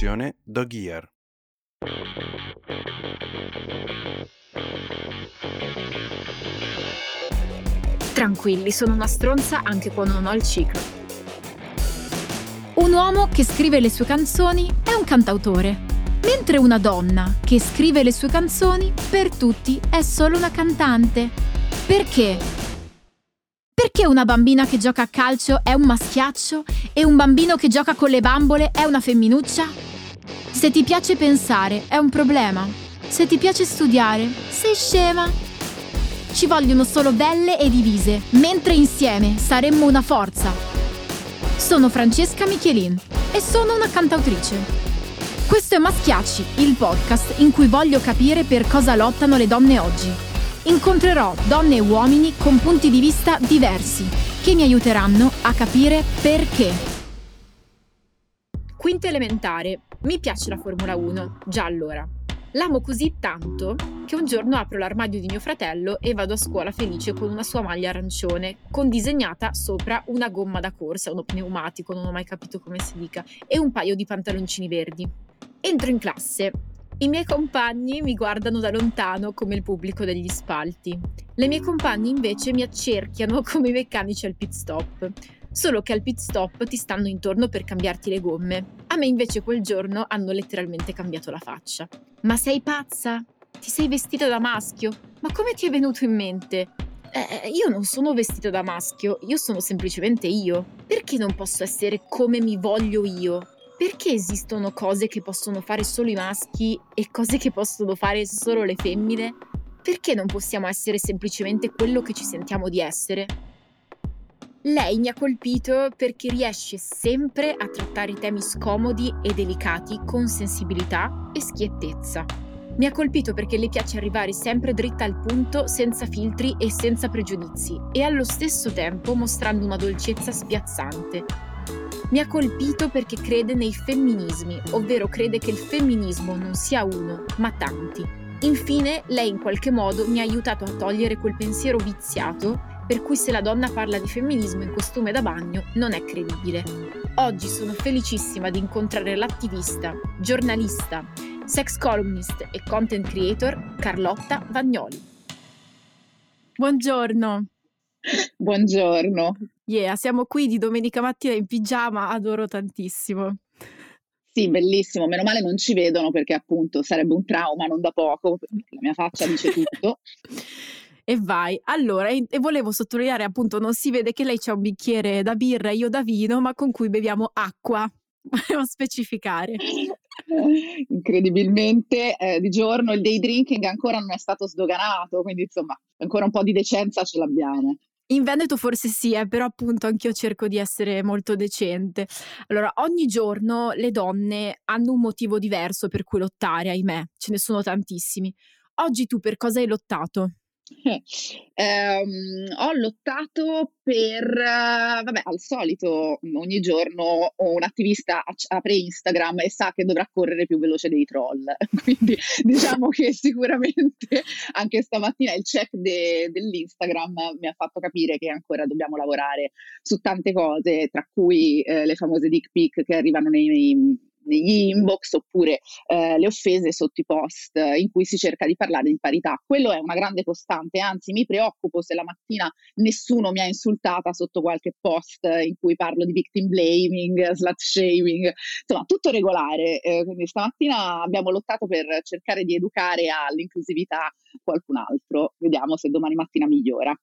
produzione Dog Ear. Tranquilli, sono una stronza anche quando non ho il ciclo. Un uomo che scrive le sue canzoni è un cantautore, mentre una donna che scrive le sue canzoni per tutti è solo una cantante. Perché? Perché una bambina che gioca a calcio è un maschiaccio e un bambino che gioca con le bambole è una femminuccia? Se ti piace pensare è un problema. Se ti piace studiare, sei scema. Ci vogliono solo belle e divise, mentre insieme saremmo una forza. Sono Francesca Michelin e sono una cantautrice. Questo è Maschiacci, il podcast in cui voglio capire per cosa lottano le donne oggi. Incontrerò donne e uomini con punti di vista diversi che mi aiuteranno a capire perché. Quinta elementare. Mi piace la Formula 1, già allora. L'amo così tanto che un giorno apro l'armadio di mio fratello e vado a scuola felice con una sua maglia arancione, con disegnata sopra una gomma da corsa, uno pneumatico, non ho mai capito come si dica, e un paio di pantaloncini verdi. Entro in classe. I miei compagni mi guardano da lontano come il pubblico degli spalti. Le mie compagne invece mi accerchiano come i meccanici al pit stop solo che al pit stop ti stanno intorno per cambiarti le gomme. A me invece quel giorno hanno letteralmente cambiato la faccia. Ma sei pazza? Ti sei vestita da maschio? Ma come ti è venuto in mente? Eh, io non sono vestita da maschio, io sono semplicemente io. Perché non posso essere come mi voglio io? Perché esistono cose che possono fare solo i maschi e cose che possono fare solo le femmine? Perché non possiamo essere semplicemente quello che ci sentiamo di essere? Lei mi ha colpito perché riesce sempre a trattare temi scomodi e delicati con sensibilità e schiettezza. Mi ha colpito perché le piace arrivare sempre dritta al punto, senza filtri e senza pregiudizi, e allo stesso tempo mostrando una dolcezza spiazzante. Mi ha colpito perché crede nei femminismi, ovvero crede che il femminismo non sia uno, ma tanti. Infine, lei in qualche modo mi ha aiutato a togliere quel pensiero viziato per cui se la donna parla di femminismo in costume da bagno non è credibile. Oggi sono felicissima di incontrare l'attivista, giornalista, sex columnist e content creator Carlotta Vagnoli. Buongiorno. Buongiorno. Yeah, siamo qui di domenica mattina in pigiama, adoro tantissimo. Sì, bellissimo, meno male non ci vedono perché appunto sarebbe un trauma non da poco, la mia faccia dice tutto. e vai. Allora, e, volevo sottolineare appunto, non si vede che lei c'ha un bicchiere da birra e io da vino, ma con cui beviamo acqua. Volevo specificare. Incredibilmente eh, di giorno il day drinking ancora non è stato sdoganato, quindi insomma ancora un po' di decenza ce l'abbiamo. In Veneto forse sì, eh, però appunto anch'io cerco di essere molto decente. Allora, ogni giorno le donne hanno un motivo diverso per cui lottare, ahimè, ce ne sono tantissimi. Oggi tu per cosa hai lottato? Ehm, ho lottato per, vabbè, al solito ogni giorno un attivista apre Instagram e sa che dovrà correre più veloce dei troll. Quindi diciamo che sicuramente anche stamattina il check de- dell'Instagram mi ha fatto capire che ancora dobbiamo lavorare su tante cose, tra cui eh, le famose dick pic che arrivano nei, nei negli inbox oppure eh, le offese sotto i post in cui si cerca di parlare di parità. Quello è una grande costante, anzi mi preoccupo se la mattina nessuno mi ha insultata sotto qualche post in cui parlo di victim blaming, slut shaming, insomma tutto regolare. Eh, quindi stamattina abbiamo lottato per cercare di educare all'inclusività qualcun altro. Vediamo se domani mattina migliora.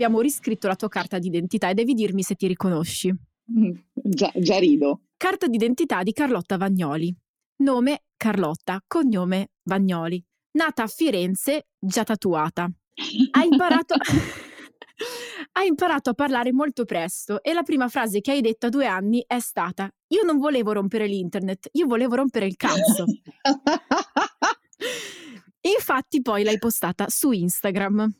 Abbiamo riscritto la tua carta d'identità e devi dirmi se ti riconosci. Mm, già, già rido. Carta d'identità di Carlotta Vagnoli. Nome Carlotta, cognome Vagnoli. Nata a Firenze, già tatuata. Ha imparato... hai imparato a parlare molto presto e la prima frase che hai detto a due anni è stata io non volevo rompere l'internet, io volevo rompere il cazzo. Infatti poi l'hai postata su Instagram.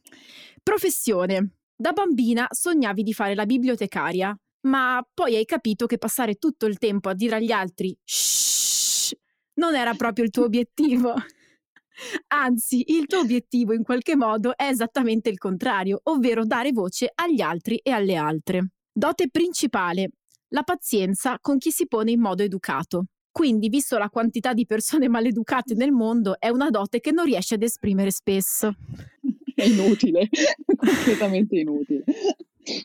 Professione. Da bambina sognavi di fare la bibliotecaria, ma poi hai capito che passare tutto il tempo a dire agli altri shh non era proprio il tuo obiettivo. Anzi, il tuo obiettivo in qualche modo è esattamente il contrario, ovvero dare voce agli altri e alle altre. Dote principale, la pazienza con chi si pone in modo educato. Quindi, visto la quantità di persone maleducate nel mondo, è una dote che non riesce ad esprimere spesso. È inutile, completamente inutile.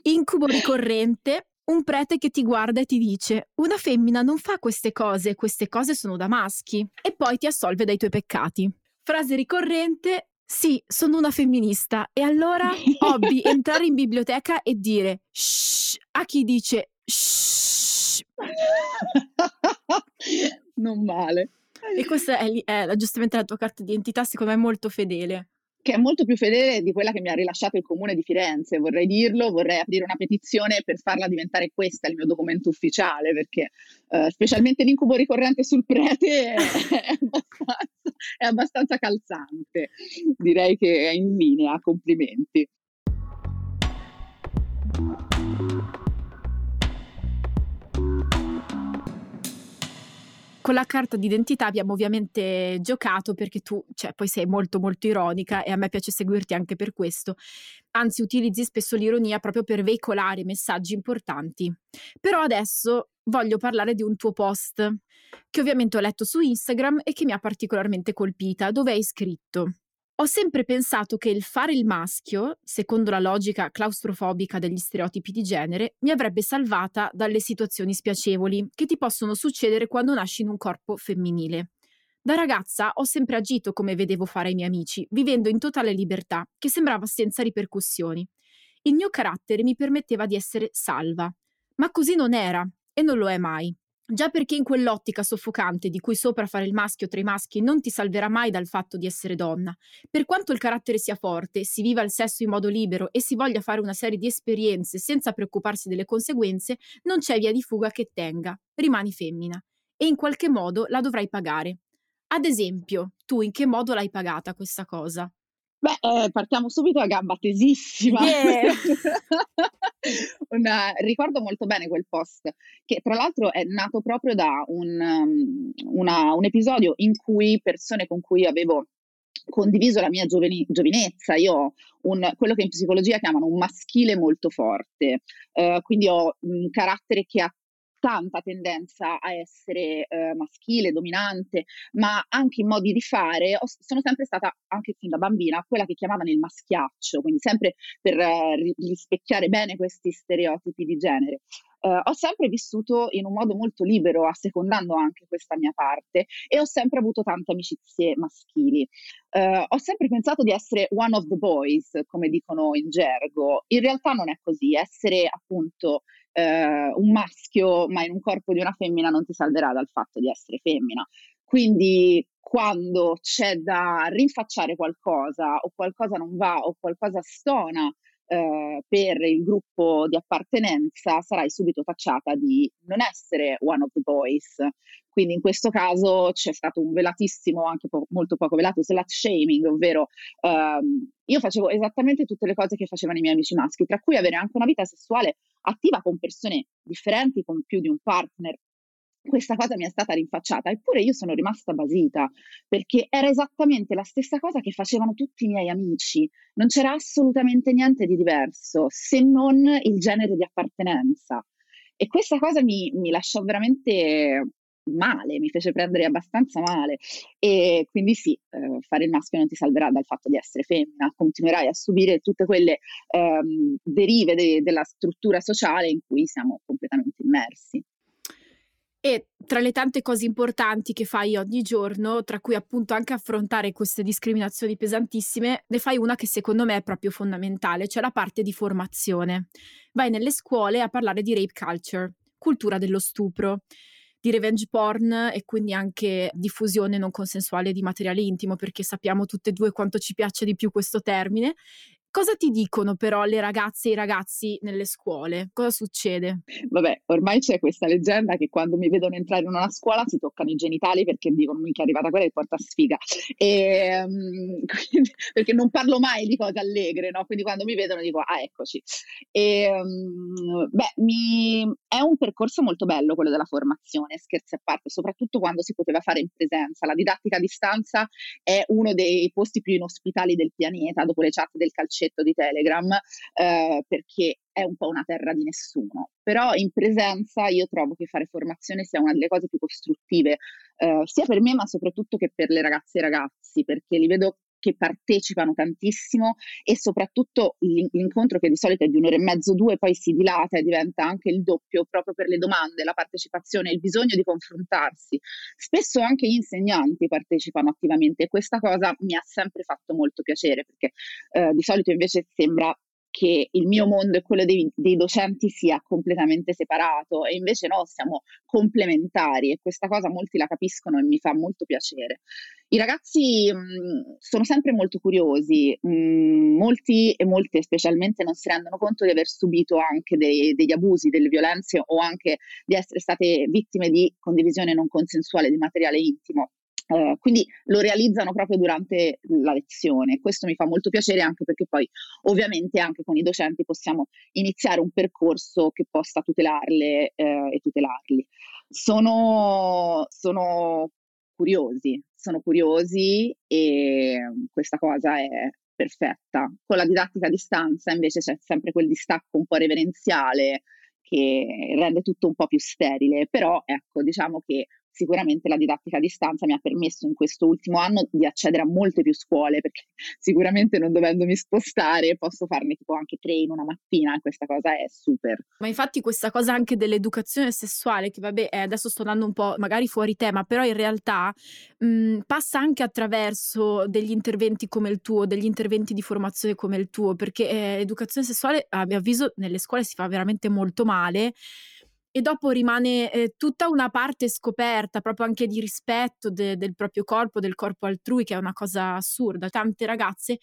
Incubo ricorrente, un prete che ti guarda e ti dice: Una femmina non fa queste cose, queste cose sono da maschi, e poi ti assolve dai tuoi peccati. Frase ricorrente: Sì, sono una femminista. E allora, hobby, entrare in biblioteca e dire shh a chi dice shh. non male. E questa è, è giustamente la tua carta di identità, secondo me molto fedele che è molto più fedele di quella che mi ha rilasciato il comune di Firenze. Vorrei dirlo, vorrei aprire una petizione per farla diventare questa il mio documento ufficiale, perché eh, specialmente l'incubo ricorrente sul prete è, è, abbastanza, è abbastanza calzante. Direi che è in linea, complimenti. Con la carta d'identità abbiamo ovviamente giocato perché tu, cioè, poi sei molto molto ironica e a me piace seguirti anche per questo. Anzi, utilizzi spesso l'ironia proprio per veicolare messaggi importanti. Però adesso voglio parlare di un tuo post che ovviamente ho letto su Instagram e che mi ha particolarmente colpita, dove hai scritto ho sempre pensato che il fare il maschio, secondo la logica claustrofobica degli stereotipi di genere, mi avrebbe salvata dalle situazioni spiacevoli che ti possono succedere quando nasci in un corpo femminile. Da ragazza ho sempre agito come vedevo fare i miei amici, vivendo in totale libertà, che sembrava senza ripercussioni. Il mio carattere mi permetteva di essere salva, ma così non era e non lo è mai. Già perché in quell'ottica soffocante di cui sopra fare il maschio tra i maschi non ti salverà mai dal fatto di essere donna. Per quanto il carattere sia forte, si viva il sesso in modo libero e si voglia fare una serie di esperienze senza preoccuparsi delle conseguenze, non c'è via di fuga che tenga. Rimani femmina. E in qualche modo la dovrai pagare. Ad esempio, tu in che modo l'hai pagata questa cosa? Beh, eh, partiamo subito a gamba tesissima. Yeah. Una, ricordo molto bene quel post, che tra l'altro è nato proprio da un, um, una, un episodio in cui persone con cui avevo condiviso la mia gioveni, giovinezza, io ho un, quello che in psicologia chiamano un maschile molto forte, uh, quindi ho un carattere che ha tanta tendenza a essere eh, maschile, dominante, ma anche in modi di fare, ho, sono sempre stata, anche fin da bambina, quella che chiamavano il maschiaccio, quindi sempre per eh, rispecchiare bene questi stereotipi di genere. Uh, ho sempre vissuto in un modo molto libero, assecondando anche questa mia parte, e ho sempre avuto tante amicizie maschili. Uh, ho sempre pensato di essere one of the boys, come dicono in gergo. In realtà non è così. Essere appunto uh, un maschio, ma in un corpo di una femmina, non ti salverà dal fatto di essere femmina. Quindi quando c'è da rinfacciare qualcosa o qualcosa non va o qualcosa stona eh, per il gruppo di appartenenza sarai subito tacciata di non essere one of the boys. Quindi in questo caso c'è stato un velatissimo, anche po- molto poco velato, slut shaming, ovvero ehm, io facevo esattamente tutte le cose che facevano i miei amici maschi, tra cui avere anche una vita sessuale attiva con persone differenti, con più di un partner, questa cosa mi è stata rinfacciata, eppure io sono rimasta basita perché era esattamente la stessa cosa che facevano tutti i miei amici, non c'era assolutamente niente di diverso se non il genere di appartenenza. E questa cosa mi, mi lasciò veramente male, mi fece prendere abbastanza male. E quindi sì, eh, fare il maschio non ti salverà dal fatto di essere femmina, continuerai a subire tutte quelle ehm, derive de- della struttura sociale in cui siamo completamente immersi. E tra le tante cose importanti che fai ogni giorno, tra cui appunto anche affrontare queste discriminazioni pesantissime, ne fai una che secondo me è proprio fondamentale, cioè la parte di formazione. Vai nelle scuole a parlare di rape culture, cultura dello stupro, di revenge porn e quindi anche diffusione non consensuale di materiale intimo, perché sappiamo tutte e due quanto ci piace di più questo termine, Cosa ti dicono però le ragazze e i ragazzi nelle scuole? Cosa succede? Vabbè, ormai c'è questa leggenda che quando mi vedono entrare in una scuola si toccano i genitali perché dicono che è arrivata quella che porta sfiga. E, um, quindi, perché non parlo mai di cose allegre, no? Quindi quando mi vedono dico, ah, eccoci. E, um, beh, mi... è un percorso molto bello quello della formazione, scherzi a parte, soprattutto quando si poteva fare in presenza. La didattica a distanza è uno dei posti più inospitali del pianeta, dopo le chat del calcetto di Telegram eh, perché è un po' una terra di nessuno. Però in presenza io trovo che fare formazione sia una delle cose più costruttive, eh, sia per me ma soprattutto che per le ragazze e i ragazzi, perché li vedo che partecipano tantissimo e soprattutto l'incontro che di solito è di un'ora e mezzo, due, poi si dilata e diventa anche il doppio proprio per le domande, la partecipazione, il bisogno di confrontarsi. Spesso anche gli insegnanti partecipano attivamente e questa cosa mi ha sempre fatto molto piacere perché eh, di solito invece sembra che il mio mondo e quello dei, dei, docenti sia completamente separato e invece no, siamo complementari e questa cosa molti la capiscono e mi fa molto piacere. I ragazzi mh, sono sempre molto curiosi, mh, molti e molte specialmente non si rendono conto di aver subito anche dei, degli abusi, delle violenze o anche di essere state vittime di condivisione non consensuale di materiale intimo. Eh, quindi lo realizzano proprio durante la lezione. Questo mi fa molto piacere anche perché poi ovviamente anche con i docenti possiamo iniziare un percorso che possa tutelarle eh, e tutelarli. Sono, sono curiosi, sono curiosi e questa cosa è perfetta. Con la didattica a distanza invece c'è sempre quel distacco un po' reverenziale che rende tutto un po' più sterile, però ecco, diciamo che sicuramente la didattica a distanza mi ha permesso in questo ultimo anno di accedere a molte più scuole, perché sicuramente non dovendomi spostare posso farne tipo anche tre in una mattina, questa cosa è super. Ma infatti questa cosa anche dell'educazione sessuale, che vabbè eh, adesso sto andando un po' magari fuori tema, però in realtà mh, passa anche attraverso degli interventi come il tuo, degli interventi di formazione come il tuo, perché eh, educazione sessuale a mio avviso nelle scuole si fa veramente molto male e dopo rimane eh, tutta una parte scoperta proprio anche di rispetto de- del proprio corpo, del corpo altrui, che è una cosa assurda. Tante ragazze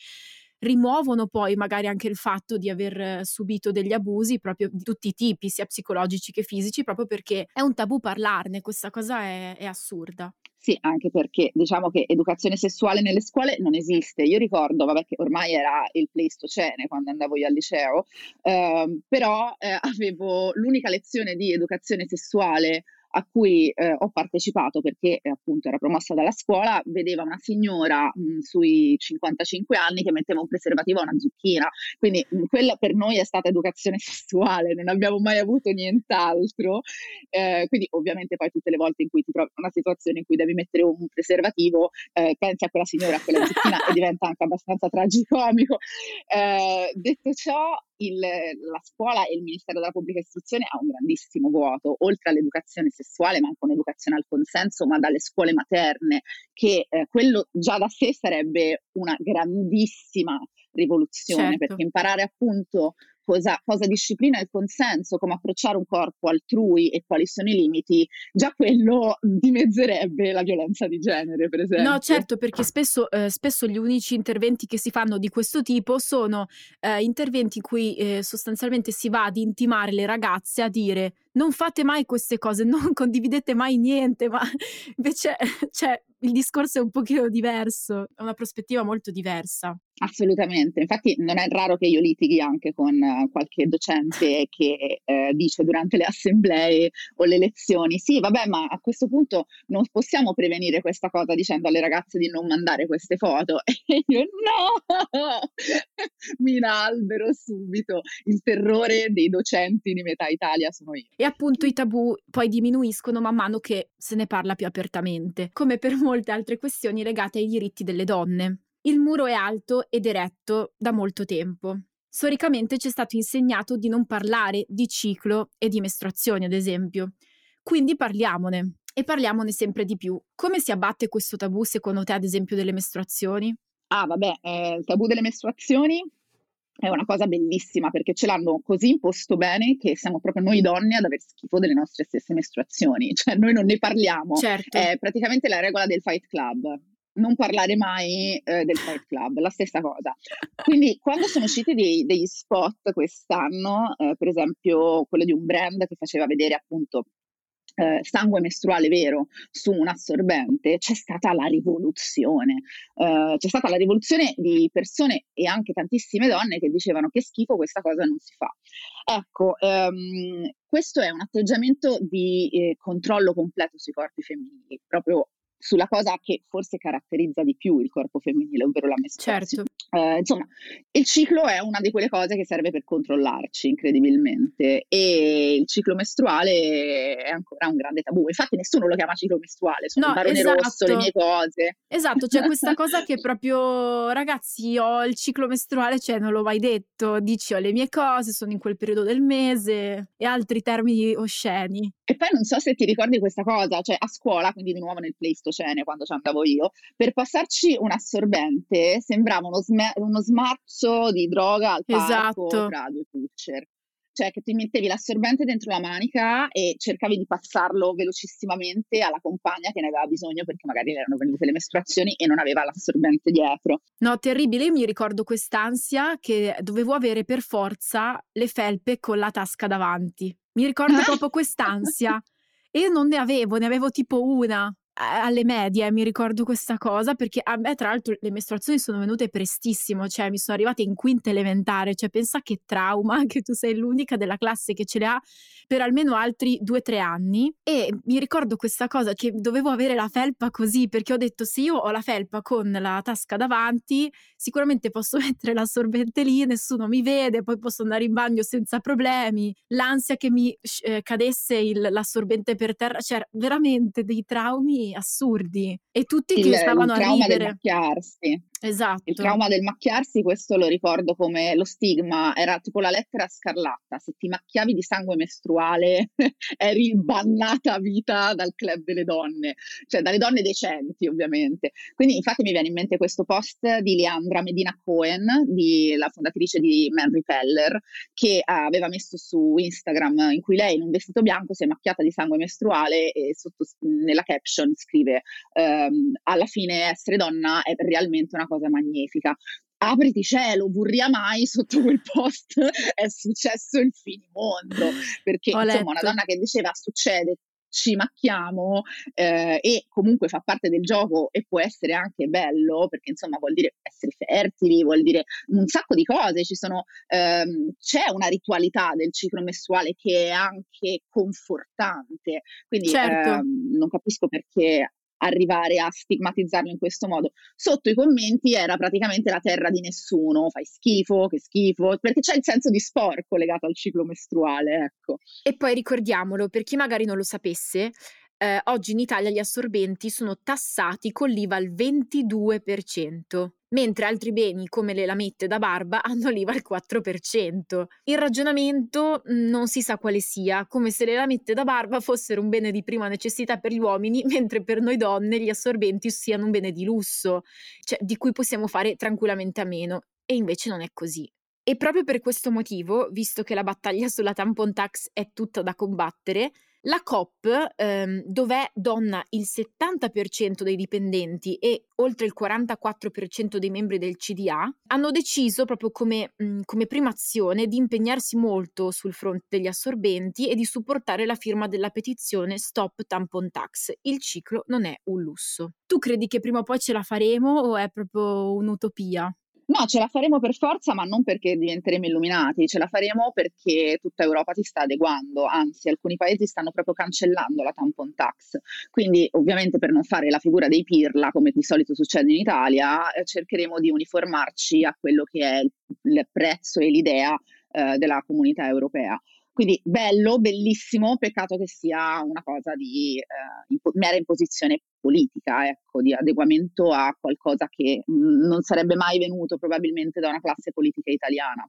rimuovono poi magari anche il fatto di aver subito degli abusi proprio di tutti i tipi, sia psicologici che fisici, proprio perché è un tabù parlarne, questa cosa è, è assurda. Sì, anche perché diciamo che educazione sessuale nelle scuole non esiste. Io ricordo, vabbè, che ormai era il Pleistocene quando andavo io al liceo, eh, però eh, avevo l'unica lezione di educazione sessuale a cui eh, ho partecipato perché eh, appunto era promossa dalla scuola, vedeva una signora mh, sui 55 anni che metteva un preservativo a una zucchina. Quindi mh, quella per noi è stata educazione sessuale, non abbiamo mai avuto nient'altro. Eh, quindi ovviamente poi tutte le volte in cui ti trovi in una situazione in cui devi mettere un preservativo, eh, pensi a quella signora, a quella zucchina e diventa anche abbastanza tragicomico. Eh, detto ciò, il, la scuola e il Ministero della Pubblica Istruzione ha un grandissimo vuoto, oltre all'educazione sessuale, ma anche un'educazione al consenso, ma dalle scuole materne, che eh, quello già da sé sarebbe una grandissima rivoluzione, certo. perché imparare appunto cosa, cosa, disciplina il consenso, come approcciare un corpo altrui e quali sono i limiti, già quello dimezzerebbe la violenza di genere, per esempio. No, certo, perché spesso, eh, spesso gli unici interventi che si fanno di questo tipo sono eh, interventi in cui eh, sostanzialmente si va ad intimare le ragazze a dire non fate mai queste cose, non condividete mai niente, ma invece cioè, il discorso è un pochino diverso, è una prospettiva molto diversa. Assolutamente, infatti non è raro che io litighi anche con uh, qualche docente che uh, dice durante le assemblee o le lezioni, sì vabbè ma a questo punto non possiamo prevenire questa cosa dicendo alle ragazze di non mandare queste foto e io no, mi inalbero subito, il terrore dei docenti di metà Italia sono io. E appunto i tabù poi diminuiscono man mano che se ne parla più apertamente, come per molte altre questioni legate ai diritti delle donne. Il muro è alto ed eretto da molto tempo. Storicamente ci è stato insegnato di non parlare di ciclo e di mestruazioni, ad esempio. Quindi parliamone e parliamone sempre di più. Come si abbatte questo tabù secondo te, ad esempio, delle mestruazioni? Ah, vabbè, eh, il tabù delle mestruazioni è una cosa bellissima perché ce l'hanno così imposto bene che siamo proprio noi donne ad aver schifo delle nostre stesse mestruazioni, cioè noi non ne parliamo. Certo. È praticamente la regola del Fight Club. Non parlare mai eh, del Fight Club, la stessa cosa. Quindi quando sono usciti dei, degli spot quest'anno, eh, per esempio quello di un brand che faceva vedere appunto eh, sangue mestruale vero su un assorbente, c'è stata la rivoluzione. Eh, c'è stata la rivoluzione di persone e anche tantissime donne che dicevano che schifo questa cosa non si fa. Ecco, ehm, questo è un atteggiamento di eh, controllo completo sui corpi femminili, proprio sulla cosa che forse caratterizza di più il corpo femminile, ovvero la mestruazione. Certo. Eh, insomma, il ciclo è una di quelle cose che serve per controllarci incredibilmente e il ciclo mestruale è ancora un grande tabù. Infatti nessuno lo chiama ciclo mestruale, sono no, il barone esatto. rosso, le mie cose. Esatto, c'è questa cosa che proprio ragazzi, ho il ciclo mestruale, cioè non l'ho mai detto, dici ho le mie cose, sono in quel periodo del mese e altri termini osceni. E poi non so se ti ricordi questa cosa, cioè a scuola, quindi di nuovo nel Pleistocene quando ci andavo io, per passarci un assorbente sembrava uno, sm- uno smarzo di droga al parco esatto. tra due pusher cioè che ti mettevi l'assorbente dentro la manica e cercavi di passarlo velocissimamente alla compagna che ne aveva bisogno perché magari le erano venute le mestruazioni e non aveva l'assorbente dietro. No, terribile, io mi ricordo quest'ansia che dovevo avere per forza le felpe con la tasca davanti. Mi ricordo ah. proprio quest'ansia. E non ne avevo, ne avevo tipo una alle medie mi ricordo questa cosa perché a me tra l'altro le mestruazioni sono venute prestissimo, cioè mi sono arrivate in quinta elementare, cioè pensa che trauma che tu sei l'unica della classe che ce le ha per almeno altri due o tre anni. E mi ricordo questa cosa che dovevo avere la felpa così perché ho detto se io ho la felpa con la tasca davanti sicuramente posso mettere l'assorbente lì, nessuno mi vede, poi posso andare in bagno senza problemi, l'ansia che mi eh, cadesse il, l'assorbente per terra, cioè veramente dei traumi assurdi e tutti il, che stavano a ridere. Del macchiarsi. Esatto. Il trauma del macchiarsi, questo lo ricordo come lo stigma, era tipo la lettera scarlatta, se ti macchiavi di sangue mestruale eri bannata a vita dal club delle donne, cioè dalle donne decenti ovviamente. Quindi infatti mi viene in mente questo post di Leandra Medina Cohen, di, la fondatrice di Man Repeller, che aveva messo su Instagram in cui lei in un vestito bianco si è macchiata di sangue mestruale e sotto, nella caption scrive ehm, alla fine essere donna è realmente una cosa magnifica. Apriti cielo, burria mai sotto quel post è successo il finimondo, perché Ho insomma letto. una donna che diceva succede, ci macchiamo eh, e comunque fa parte del gioco e può essere anche bello perché insomma vuol dire essere fertili, vuol dire un sacco di cose, ci sono, ehm, c'è una ritualità del ciclo mestruale che è anche confortante, quindi certo. ehm, non capisco perché arrivare a stigmatizzarlo in questo modo. Sotto i commenti era praticamente la terra di nessuno, fai schifo, che schifo, perché c'è il senso di sporco legato al ciclo mestruale, ecco. E poi ricordiamolo, per chi magari non lo sapesse, eh, oggi in Italia gli assorbenti sono tassati con l'IVA al 22%, mentre altri beni come le lamette da barba hanno l'IVA al 4%. Il ragionamento mm, non si sa quale sia, come se le lamette da barba fossero un bene di prima necessità per gli uomini, mentre per noi donne gli assorbenti siano un bene di lusso, cioè di cui possiamo fare tranquillamente a meno. E invece non è così. E proprio per questo motivo, visto che la battaglia sulla tampon tax è tutta da combattere, la COP, ehm, dove donna il 70% dei dipendenti e oltre il 44% dei membri del CDA, hanno deciso proprio come, mh, mhmm, come prima azione di impegnarsi molto sul fronte degli assorbenti e di supportare la firma della petizione Stop Tampon Tax. Il ciclo non è un lusso. Tu credi che prima o poi ce la faremo o è proprio un'utopia? No, ce la faremo per forza, ma non perché diventeremo illuminati, ce la faremo perché tutta Europa si sta adeguando, anzi alcuni paesi stanno proprio cancellando la tampon tax. Quindi ovviamente per non fare la figura dei pirla, come di solito succede in Italia, eh, cercheremo di uniformarci a quello che è il, il prezzo e l'idea eh, della comunità europea. Quindi bello, bellissimo, peccato che sia una cosa di eh, impo- mera imposizione politica, ecco, di adeguamento a qualcosa che mh, non sarebbe mai venuto probabilmente da una classe politica italiana.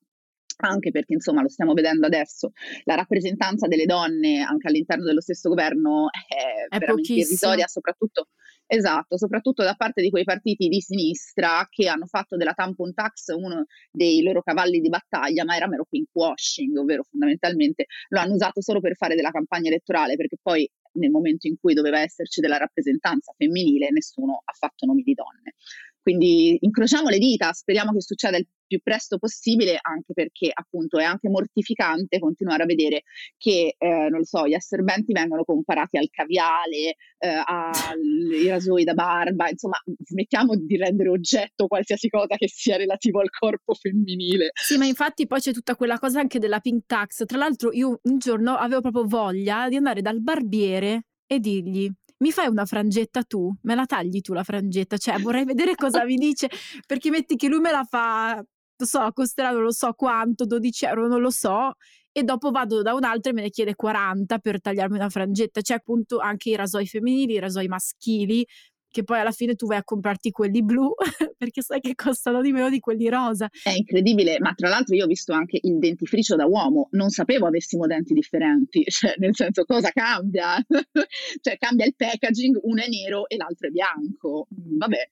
Anche perché insomma lo stiamo vedendo adesso, la rappresentanza delle donne anche all'interno dello stesso governo è, è veramente irrisoria, soprattutto, esatto, soprattutto da parte di quei partiti di sinistra che hanno fatto della tampon tax uno dei loro cavalli di battaglia, ma era mero pinkwashing, ovvero fondamentalmente lo hanno usato solo per fare della campagna elettorale, perché poi nel momento in cui doveva esserci della rappresentanza femminile nessuno ha fatto nomi di donne. Quindi incrociamo le dita, speriamo che succeda il più presto possibile, anche perché appunto è anche mortificante continuare a vedere che, eh, non lo so, gli assorbenti vengono comparati al caviale, eh, ai rasoi da barba, insomma, smettiamo di rendere oggetto qualsiasi cosa che sia relativo al corpo femminile. Sì, ma infatti poi c'è tutta quella cosa anche della pink tax. Tra l'altro io un giorno avevo proprio voglia di andare dal barbiere e dirgli mi fai una frangetta tu? Me la tagli tu la frangetta? Cioè, vorrei vedere cosa mi dice, perché metti che lui me la fa, non so, costerà non lo so quanto, 12 euro, non lo so, e dopo vado da un altro e me ne chiede 40 per tagliarmi una frangetta. C'è appunto anche i rasoi femminili, i rasoi maschili, che poi alla fine tu vai a comprarti quelli blu perché sai che costano di meno di quelli rosa. È incredibile, ma tra l'altro io ho visto anche il dentifricio da uomo, non sapevo avessimo denti differenti, cioè nel senso cosa cambia? cioè cambia il packaging, uno è nero e l'altro è bianco. Vabbè.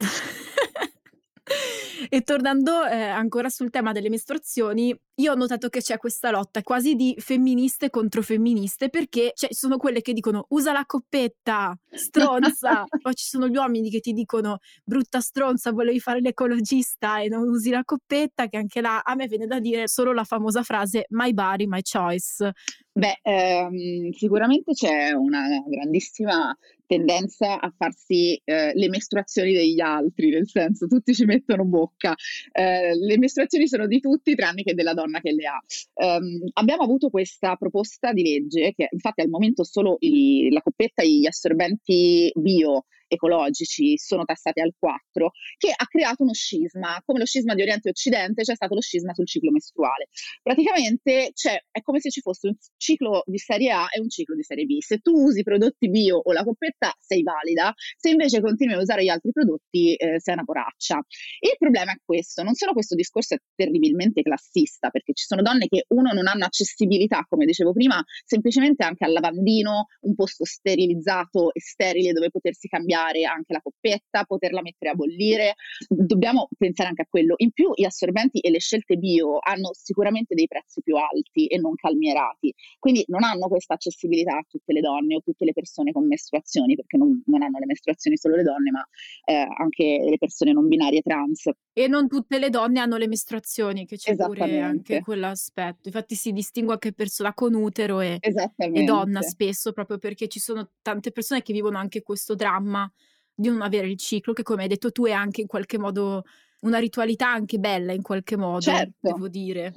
E tornando eh, ancora sul tema delle mestruazioni, io ho notato che c'è questa lotta quasi di femministe contro femministe perché cioè, ci sono quelle che dicono usa la coppetta, stronza, poi ci sono gli uomini che ti dicono brutta stronza, volevi fare l'ecologista e non usi la coppetta, che anche là a me viene da dire solo la famosa frase my body, my choice. Beh, ehm, sicuramente c'è una grandissima tendenza a farsi eh, le mestruazioni degli altri, nel senso tutti ci mettono bocca. Eh, le mestruazioni sono di tutti tranne che della donna che le ha. Um, abbiamo avuto questa proposta di legge che infatti al momento solo i, la coppetta e gli assorbenti bio ecologici sono tassati al 4, che ha creato uno scisma, come lo scisma di Oriente e Occidente c'è stato lo scisma sul ciclo mestruale. Praticamente cioè, è come se ci fosse un ciclo di serie A e un ciclo di serie B. Se tu usi prodotti bio o la coppetta sei valida, se invece continui a usare gli altri prodotti eh, sei una poraccia. Il problema è questo, non solo questo discorso è terribilmente classista, perché ci sono donne che uno non hanno accessibilità, come dicevo prima, semplicemente anche al lavandino, un posto sterilizzato e sterile dove potersi cambiare cambiare anche la coppetta, poterla mettere a bollire. Dobbiamo pensare anche a quello. In più i assorbenti e le scelte bio hanno sicuramente dei prezzi più alti e non calmierati, quindi non hanno questa accessibilità a tutte le donne o tutte le persone con mestruazioni, perché non, non hanno le mestruazioni solo le donne, ma eh, anche le persone non binarie trans. E non tutte le donne hanno le mestruazioni, che c'è pure anche quell'aspetto. Infatti si distingue anche persona con utero e, e donna spesso, proprio perché ci sono tante persone che vivono anche questo dramma di non avere il ciclo, che come hai detto tu è anche in qualche modo una ritualità anche bella in qualche modo, certo. devo dire.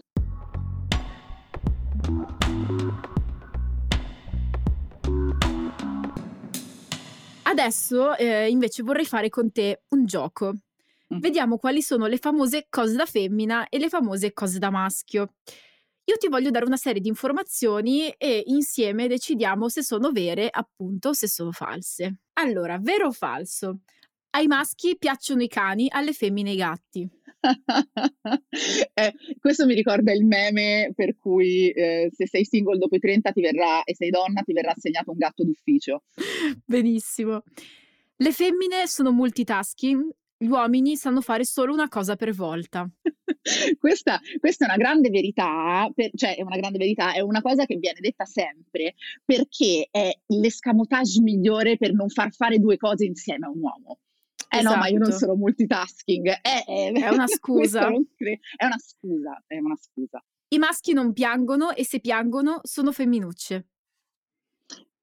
Adesso eh, invece vorrei fare con te un gioco. Mm. Vediamo quali sono le famose cose da femmina e le famose cose da maschio. Io ti voglio dare una serie di informazioni e insieme decidiamo se sono vere, appunto, o se sono false. Allora, vero o falso? Ai maschi piacciono i cani, alle femmine i gatti. eh, questo mi ricorda il meme per cui eh, se sei single dopo i 30 ti verrà, e sei donna ti verrà assegnato un gatto d'ufficio. Benissimo. Le femmine sono multitasking, gli uomini sanno fare solo una cosa per volta. questa, questa, è una grande verità, per, cioè è una grande verità, è una cosa che viene detta sempre perché è l'escamotage migliore per non far fare due cose insieme a un uomo. Eh esatto. no, ma io non esatto. sono multitasking. È, è, è una scusa. è una scusa, è una scusa. I maschi non piangono e se piangono sono femminucce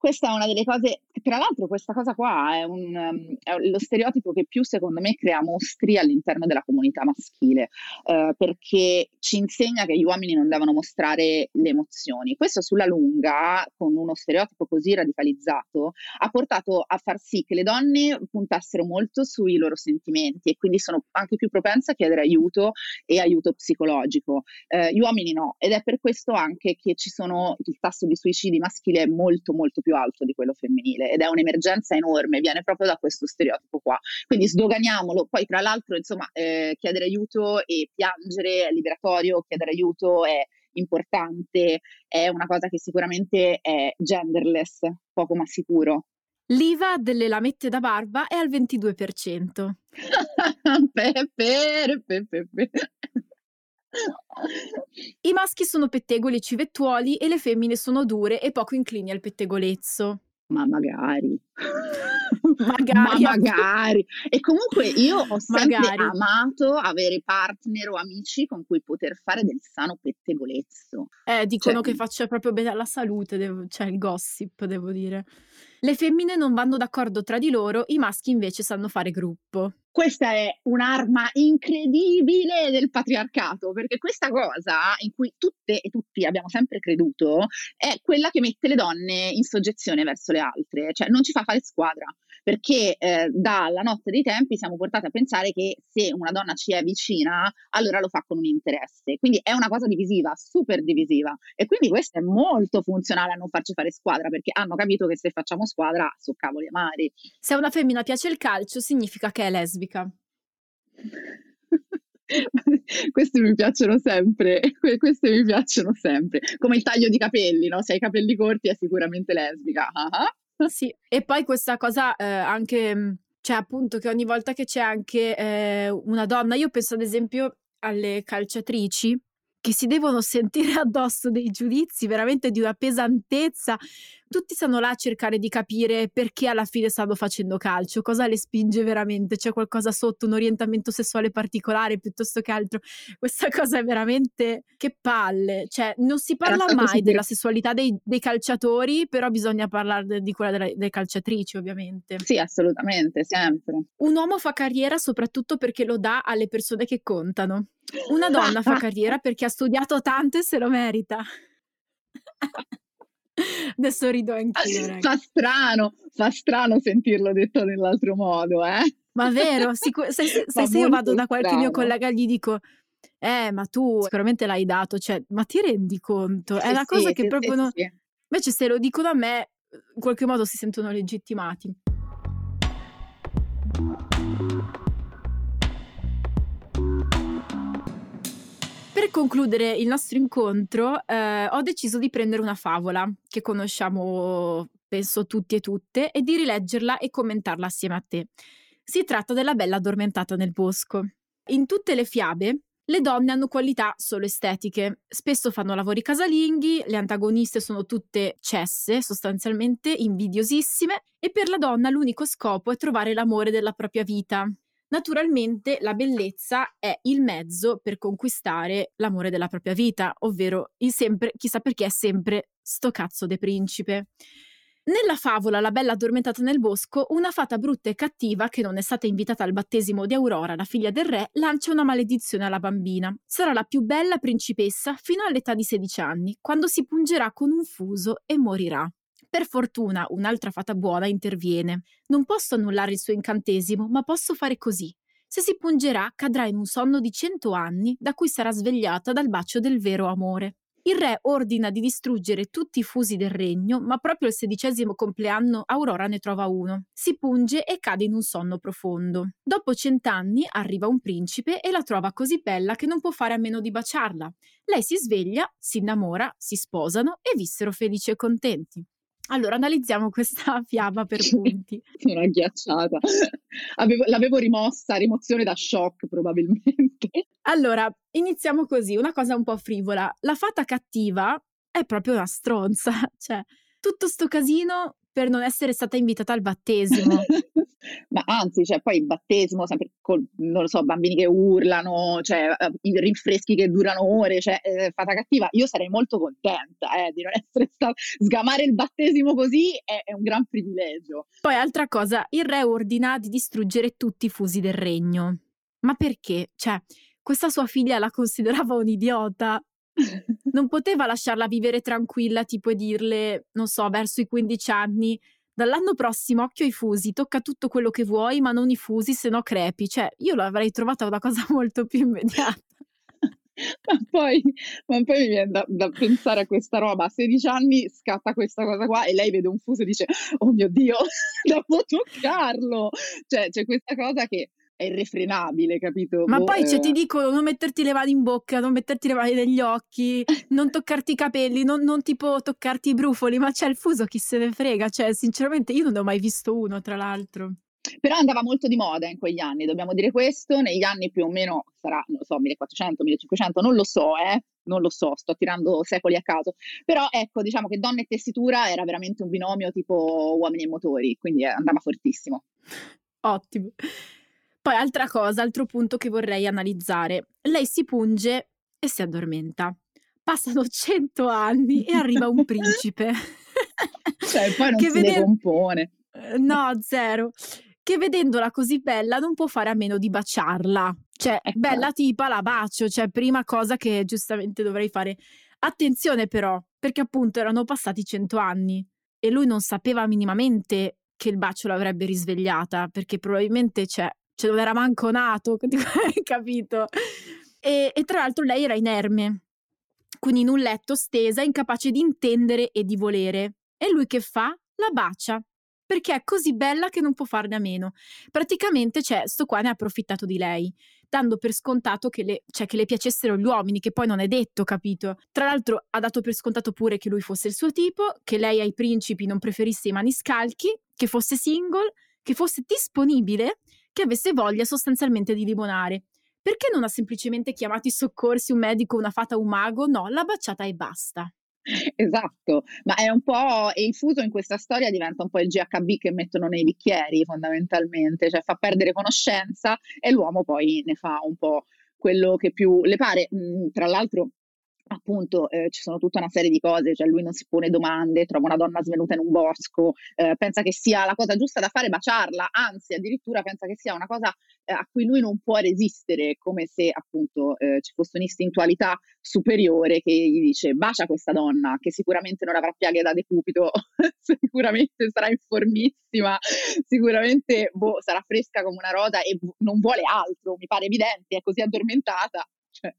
questa è una delle cose, tra l'altro questa cosa qua è, un, um, è lo stereotipo che più secondo me crea mostri all'interno della comunità maschile, eh, perché ci insegna che gli uomini non devono mostrare le emozioni. Questo sulla lunga, con uno stereotipo così radicalizzato, ha portato a far sì che le donne puntassero molto sui loro sentimenti e quindi sono anche più propense a chiedere aiuto e aiuto psicologico. Eh, gli uomini no, ed è per questo anche che sono il tasso di suicidi maschile molto molto più più alto di quello femminile ed è un'emergenza enorme, viene proprio da questo stereotipo qua. Quindi sdoganiamolo, poi tra l'altro insomma eh, chiedere aiuto e piangere è liberatorio, chiedere aiuto è importante, è una cosa che sicuramente è genderless, poco ma sicuro. L'IVA delle lamette da barba è al 22%. pepe, pepe, pepe. I maschi sono pettegoli e civettuoli e le femmine sono dure e poco inclini al pettegolezzo. Ma magari. Magari, Ma magari. E comunque io ho sempre Magari. amato avere partner o amici con cui poter fare del sano pettegolezzo. Eh, Cioè dicono che mhmm faccia proprio bene alla salute, devo cioè il gossip, devo dire. Le femmine non vanno d'accordo tra di loro, i maschi invece sanno fare gruppo. Questa è un'arma incredibile del patriarcato, perché questa cosa in cui tutte e tutti abbiamo sempre creduto, è quella che mette le donne in soggezione verso le altre, cioè non ci fa fare squadra, perché, ehm, dalla notte dei tempi siamo portate a pensare che se una donna ci è vicina, allora lo fa con un interesse. Quindi è una cosa divisiva, super divisiva. E quindi questo è molto funzionale a non farci fare squadra, perché hanno capito che se facciamo squadra so' cavoli amari. Se a una femmina piace il calcio significa che è lesbica. Queste mi piacciono sempre, que queste mi piacciono sempre. Come il taglio di capelli, no, se hai i capelli corti è sicuramente lesbica. Ah-ah. Sì, e poi questa cosa, ehm, anche mhmm, cioè appunto che ogni volta che c'è anche, ehm, una donna io penso ad esempio alle calciatrici che si devono sentire addosso dei giudizi veramente di una pesantezza. Tutti stanno là a cercare di capire perché alla fine stanno facendo calcio, cosa le spinge veramente, c'è qualcosa sotto, un orientamento sessuale particolare piuttosto che altro. Questa cosa è veramente che palle, cioè non si parla mai della sessualità dei dei calciatori, però bisogna parlar de di quella delle delle calciatrici ovviamente. Sì, assolutamente, sempre. Un uomo fa carriera soprattutto perché lo dà alle persone che contano. Una donna fa carriera perché ha studiato tanto e se lo merita. Adesso rido anch'io, raga. Fa strano, fa strano sentirlo detto nell'altro modo, eh. Ma vero? Sicu sai se Fa sai se io vado da qualche mio strano. collega e gli dico: "Eh, ma tu sicuramente l'hai dato", cioè, ma ti rendi conto? È Sì, una cosa sì, che proprio sì, no sì. invece se lo dicono a me, in qualche modo si sentono legittimati. Per concludere il nostro incontro, ehm, ho deciso di prendere una favola che conosciamo penso tutti e tutte e di rileggerla e commentarla assieme a te. Si tratta della Bella addormentata nel bosco. In tutte le fiabe le donne hanno qualità solo estetiche, spesso fanno lavori casalinghi, le antagoniste sono tutte cesse, sostanzialmente invidiosissime, e per la donna l'unico scopo è trovare l'amore della propria vita. Naturalmente la bellezza è il mezzo per conquistare l'amore della propria vita, ovvero il sempre chissà perché è sempre sto cazzo de principe. Nella favola La bella addormentata nel bosco, una fata brutta e cattiva che non è stata invitata al battesimo di Aurora, la figlia del re, lancia una maledizione alla bambina. Sarà la più bella principessa fino all'età di 16 anni, quando si pungerà con un fuso e morirà. Per fortuna un'altra fata buona interviene. Non posso annullare il suo incantesimo, ma posso fare così. Se si pungerà, cadrà in un sonno di cento anni, da cui sarà svegliata dal bacio del vero amore. Il re ordina di distruggere tutti i fusi del regno, ma proprio al sedicesimo compleanno Aurora ne trova uno. Si punge e cade in un sonno profondo. Dopo cent'anni arriva un principe e la trova così bella che non può fare a meno di baciarla. Lei si sveglia, si innamora, si sposano e vissero felici e contenti. Allora analizziamo questa fiaba per punti. Sono agghiacciata. Avevo l'avevo rimossa, rimozione da shock probabilmente. Allora, iniziamo così, una cosa un po' frivola. La fata cattiva è proprio una stronza, cioè tutto sto casino per non essere stata invitata al battesimo. Ma anzi, cioè poi il battesimo sempre col non lo so, bambini che urlano, cioè, uhm, i rinfreschi che durano ore, cioè, ehm, fata cattiva. Io sarei molto contenta, eh, di non essere sta sgamare il battesimo così è è un gran privilegio. Poi altra cosa, il re ordina di distruggere tutti i fusi del regno. Ma perché? Cioè, questa sua figlia la considerava un'idiota. Non poteva lasciarla vivere tranquilla, tipo e dirle, non so, verso i 15 anni: "Dall'anno prossimo occhio ai fusi, tocca tutto quello che vuoi, ma non i fusi, se no crepi." Cioè, io l'avrei trovata una cosa molto più immediata. Ma poi ma poi mi vien da da pensare a questa roba, a 16 anni scatta questa cosa qua e lei vede un fuso e dice: "Oh mio Dio, devo toccarlo." Cioè, c'è questa cosa che è irrefrenabile, capito? Ma Boh, poi, cioè, ti ehm dicono non metterti le mani in bocca, non metterti le mani negli occhi, non toccarti i capelli, non non tipo toccarti i brufoli, ma cioè il fuso chi se ne frega, cioè sinceramente io non ne ho mai visto uno tra l'altro. Però andava molto di moda in quegli anni, dobbiamo dire questo, negli anni più o meno sarà, non so, 1400, 1500, non lo so, eh, non lo so, sto tirando secoli a caso, però ecco, diciamo che donna e tessitura era veramente un binomio tipo uomini e motori, quindi andava fortissimo. Ottimo. Poi altra cosa, altro punto che vorrei analizzare. Lei si punge e si addormenta. Passano cento anni e arriva un principe. cioè, poi non che si vede... decompone. Eh, no, zero. Che vedendola così bella non può fare a meno di baciarla. Cioè, ecco. bella tipa, la bacio. Cioè, prima cosa che giustamente dovrei fare. Attenzione però, perché appunto erano passati cento anni e lui non sapeva minimamente che il bacio l'avrebbe risvegliata, perché probabilmente cioè, cioè non era manco nato, capito? E, e tra l'altro lei era inerme, quindi in un letto stesa, incapace di intendere e di volere. E lui che fa? La bacia perché è così bella che non può farne a meno. Praticamente, cioè, sto qua ne ha approfittato di lei, dando per scontato che le, cioè, che le piacessero gli uomini, che poi non è detto, capito? Tra l'altro ha dato per scontato pure che lui fosse il suo tipo, che lei ai principi non preferisse i maniscalchi, che fosse single, che fosse disponibile, che avesse voglia sostanzialmente di limonare. Perché non ha semplicemente chiamato i soccorsi, un medico, una fata, un mago? No, l'ha baciata e basta. Esatto, ma è un po' e il fuso in questa storia diventa un po' il GHB che mettono nei bicchieri fondamentalmente, cioè fa perdere conoscenza e l'uomo poi ne fa un po' quello che più le pare. Mhmm, tra l'altro appunto eh, ci sono tutta una serie di cose, cioè lui non si pone domande, trova una donna svenuta in un bosco, eh, pensa che sia la cosa giusta da fare baciarla, anzi addirittura pensa che sia una cosa eh, a cui lui non può resistere, come se appunto eh, ci fosse un'istintualità superiore che gli dice bacia questa donna, che sicuramente non avrà piaghe da decupito, sicuramente sarà informissima, sicuramente boh, sarà fresca come una rosa e non vuole altro, mi pare evidente, è così addormentata. Cioè,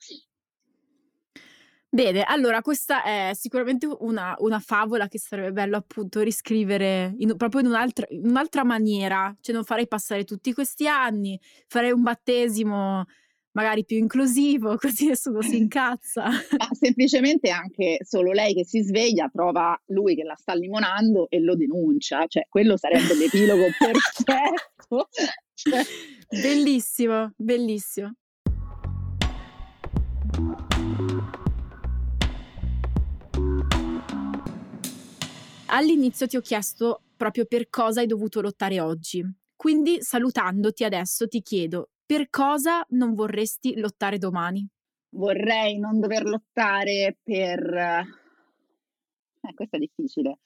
Bene, allora questa è sicuramente una, una favola che sarebbe bello appunto riscrivere in, proprio in un'altra, in un'altra maniera, cioè non farei passare tutti questi anni, farei un battesimo magari più inclusivo, così nessuno si incazza. Ma semplicemente anche solo lei che si sveglia trova lui che la sta limonando e lo denuncia, cioè quello sarebbe l'epilogo perfetto. Cioè... Bellissimo, bellissimo. All'inizio ti ho chiesto proprio per cosa hai dovuto lottare oggi. Quindi salutandoti adesso ti chiedo per cosa non vorresti lottare domani? Vorrei non dover lottare per... Eh, questo è difficile.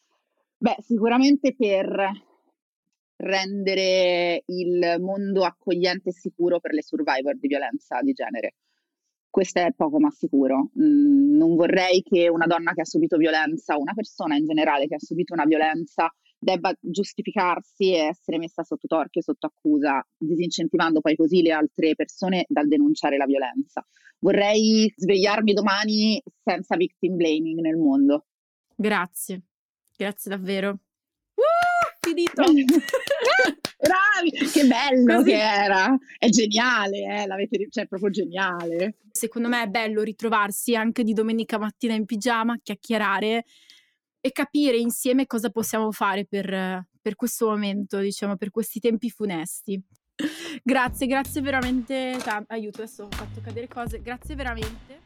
Beh, sicuramente per rendere il mondo accogliente e sicuro per le survivor di violenza di genere questo è poco ma sicuro. Mm, non vorrei che una donna che ha subito violenza, una persona in generale che ha subito una violenza, debba giustificarsi e essere messa sotto torchio, sotto accusa, disincentivando poi così le altre persone dal denunciare la violenza. Vorrei svegliarmi domani senza victim blaming nel mondo. Grazie, grazie davvero. Uh, finito! Bravi! Che bello Così. che era! È geniale, eh? L'avete, cioè, è proprio geniale. Secondo me è bello ritrovarsi anche di domenica mattina in pigiama, chiacchierare e capire insieme cosa possiamo fare per, per questo momento, diciamo, per questi tempi funesti. grazie, grazie veramente tanto. Aiuto, adesso ho fatto cadere cose. Grazie veramente.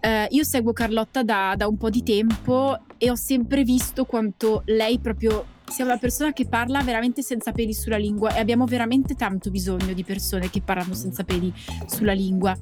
Uh, io seguo Carlotta da, da, un po' di tempo e ho sempre visto quanto lei proprio sia una persona che parla veramente senza peli sulla lingua e abbiamo veramente tanto bisogno di persone che parlano senza peli sulla lingua.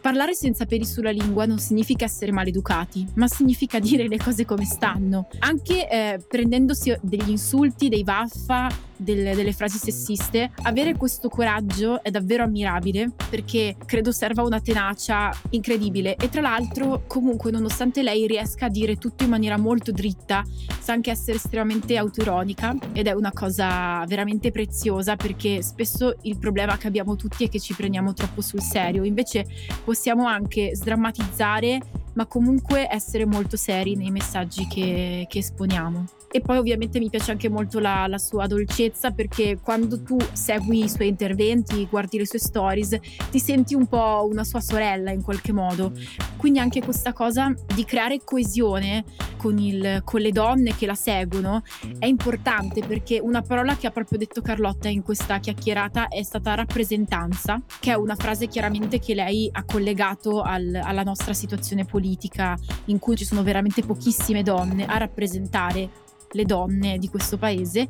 Parlare senza peli sulla lingua non significa essere maleducati, ma significa dire le cose come stanno, anche eh, prendendosi degli insulti, dei vaffa, delle, delle, frasi sessiste, avere questo coraggio è davvero ammirabile perché credo serva una tenacia incredibile e tra l'altro comunque nonostante lei riesca a dire tutto in maniera molto dritta, sa anche essere estremamente autoironica ed è una cosa veramente preziosa perché spesso il problema che abbiamo tutti è che ci prendiamo troppo sul serio, invece possiamo anche sdrammatizzare ma comunque essere molto seri nei messaggi che, che esponiamo. E poi ovviamente mi piace anche molto la, la, sua dolcezza perché quando tu segui i suoi interventi, guardi le sue stories, ti senti un po' una sua sorella in qualche modo. Quindi anche questa cosa di creare coesione con, il, con le donne che la seguono è importante perché una parola che ha proprio detto Carlotta in questa chiacchierata è stata rappresentanza, che è una frase chiaramente che lei ha collegato al, alla nostra situazione politica in cui ci sono veramente pochissime donne a rappresentare le donne di questo paese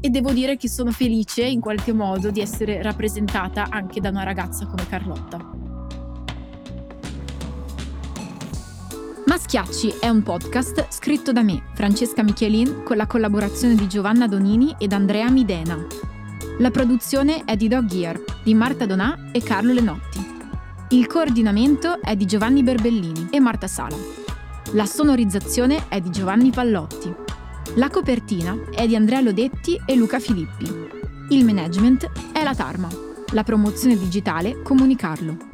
e devo dire che sono felice in qualche modo di essere rappresentata anche da una ragazza come Carlotta. Maschiacci è un podcast scritto da me, Francesca Michelin, con la collaborazione di Giovanna Donini ed Andrea Midena. La produzione è di Dog Gear, di Marta Donà e Carlo Lenotti. Il coordinamento è di Giovanni Berbellini e Marta Sala. La sonorizzazione è di Giovanni Pallotti. La copertina è di Andrea Lodetti e Luca Filippi. Il management è la Tarma. La promozione digitale Comunicarlo.